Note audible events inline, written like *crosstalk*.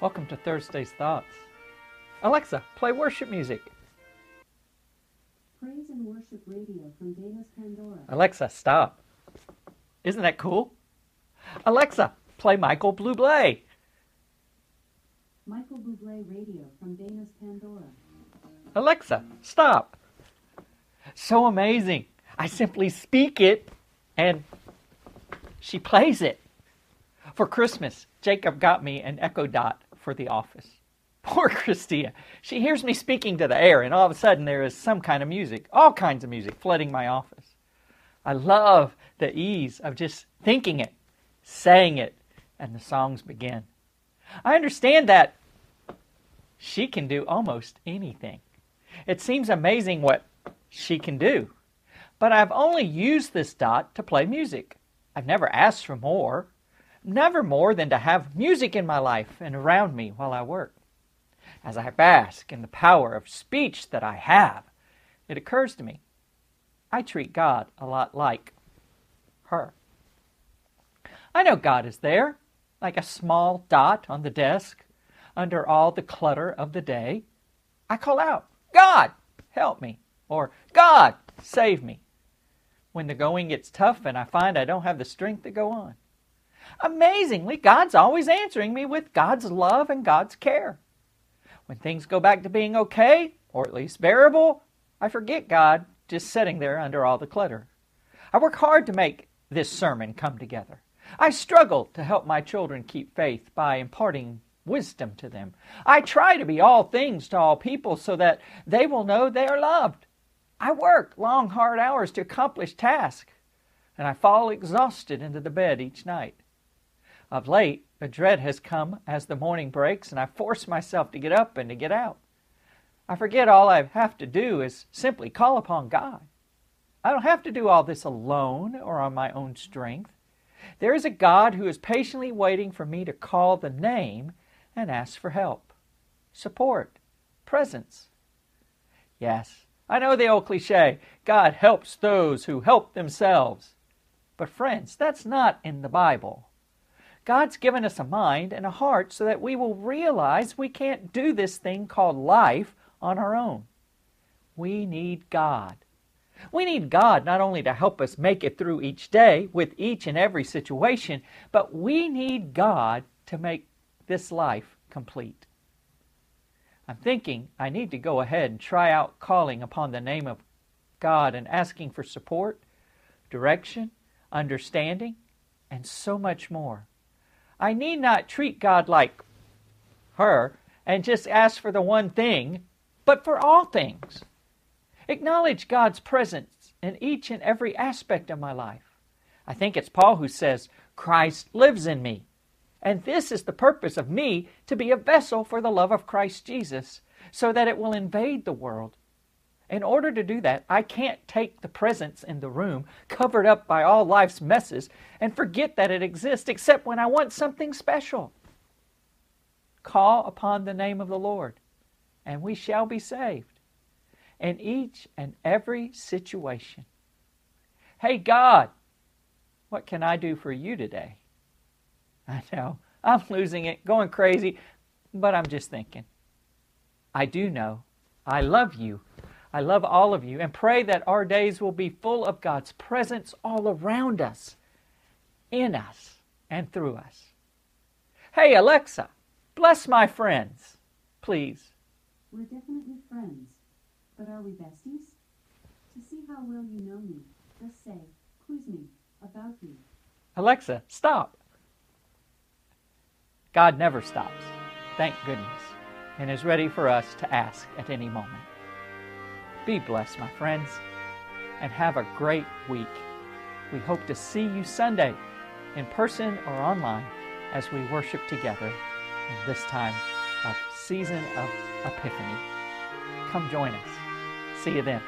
Welcome to Thursday's Thoughts. Alexa, play worship music. Praise and Worship Radio from Dana's Pandora. Alexa, stop. Isn't that cool? Alexa, play Michael Bublé. Michael Bublé Radio from Dana's Pandora. Alexa, stop. So amazing. I simply speak it and she plays it. For Christmas, Jacob got me an Echo Dot for the office. *laughs* Poor Christia. She hears me speaking to the air, and all of a sudden there is some kind of music, all kinds of music, flooding my office. I love the ease of just thinking it, saying it, and the songs begin. I understand that she can do almost anything. It seems amazing what she can do. But I've only used this dot to play music. I've never asked for more, never more than to have music in my life and around me while I work. As I bask in the power of speech that I have, it occurs to me I treat God a lot like her. I know God is there, like a small dot on the desk, under all the clutter of the day. I call out, God, help me, or God, save me, when the going gets tough and I find I don't have the strength to go on. Amazingly, God's always answering me with God's love and God's care. When things go back to being okay, or at least bearable, I forget God just sitting there under all the clutter. I work hard to make this sermon come together. I struggle to help my children keep faith by imparting wisdom to them. I try to be all things to all people so that they will know they are loved. I work long, hard hours to accomplish tasks, and I fall exhausted into the bed each night. Of late, a dread has come as the morning breaks, and I force myself to get up and to get out. I forget all I have to do is simply call upon God. I don't have to do all this alone or on my own strength. There is a God who is patiently waiting for me to call the name and ask for help, support, presence. Yes, I know the old cliche God helps those who help themselves. But, friends, that's not in the Bible. God's given us a mind and a heart so that we will realize we can't do this thing called life on our own. We need God. We need God not only to help us make it through each day with each and every situation, but we need God to make this life complete. I'm thinking I need to go ahead and try out calling upon the name of God and asking for support, direction, understanding, and so much more. I need not treat God like her and just ask for the one thing, but for all things. Acknowledge God's presence in each and every aspect of my life. I think it's Paul who says, Christ lives in me. And this is the purpose of me to be a vessel for the love of Christ Jesus, so that it will invade the world in order to do that, I can't take the presence in the room covered up by all life's messes and forget that it exists except when I want something special. Call upon the name of the Lord, and we shall be saved in each and every situation. Hey, God, what can I do for you today? I know, I'm losing it, going crazy, but I'm just thinking. I do know I love you I love all of you and pray that our days will be full of God's presence all around us, in us, and through us. Hey, Alexa, bless my friends, please. We're definitely friends, but are we besties? To see how well you know me, just say, quiz me, about me. Alexa, stop. God never stops, thank goodness, and is ready for us to ask at any moment. Be blessed, my friends, and have a great week. We hope to see you Sunday in person or online as we worship together in this time of season of Epiphany. Come join us. See you then.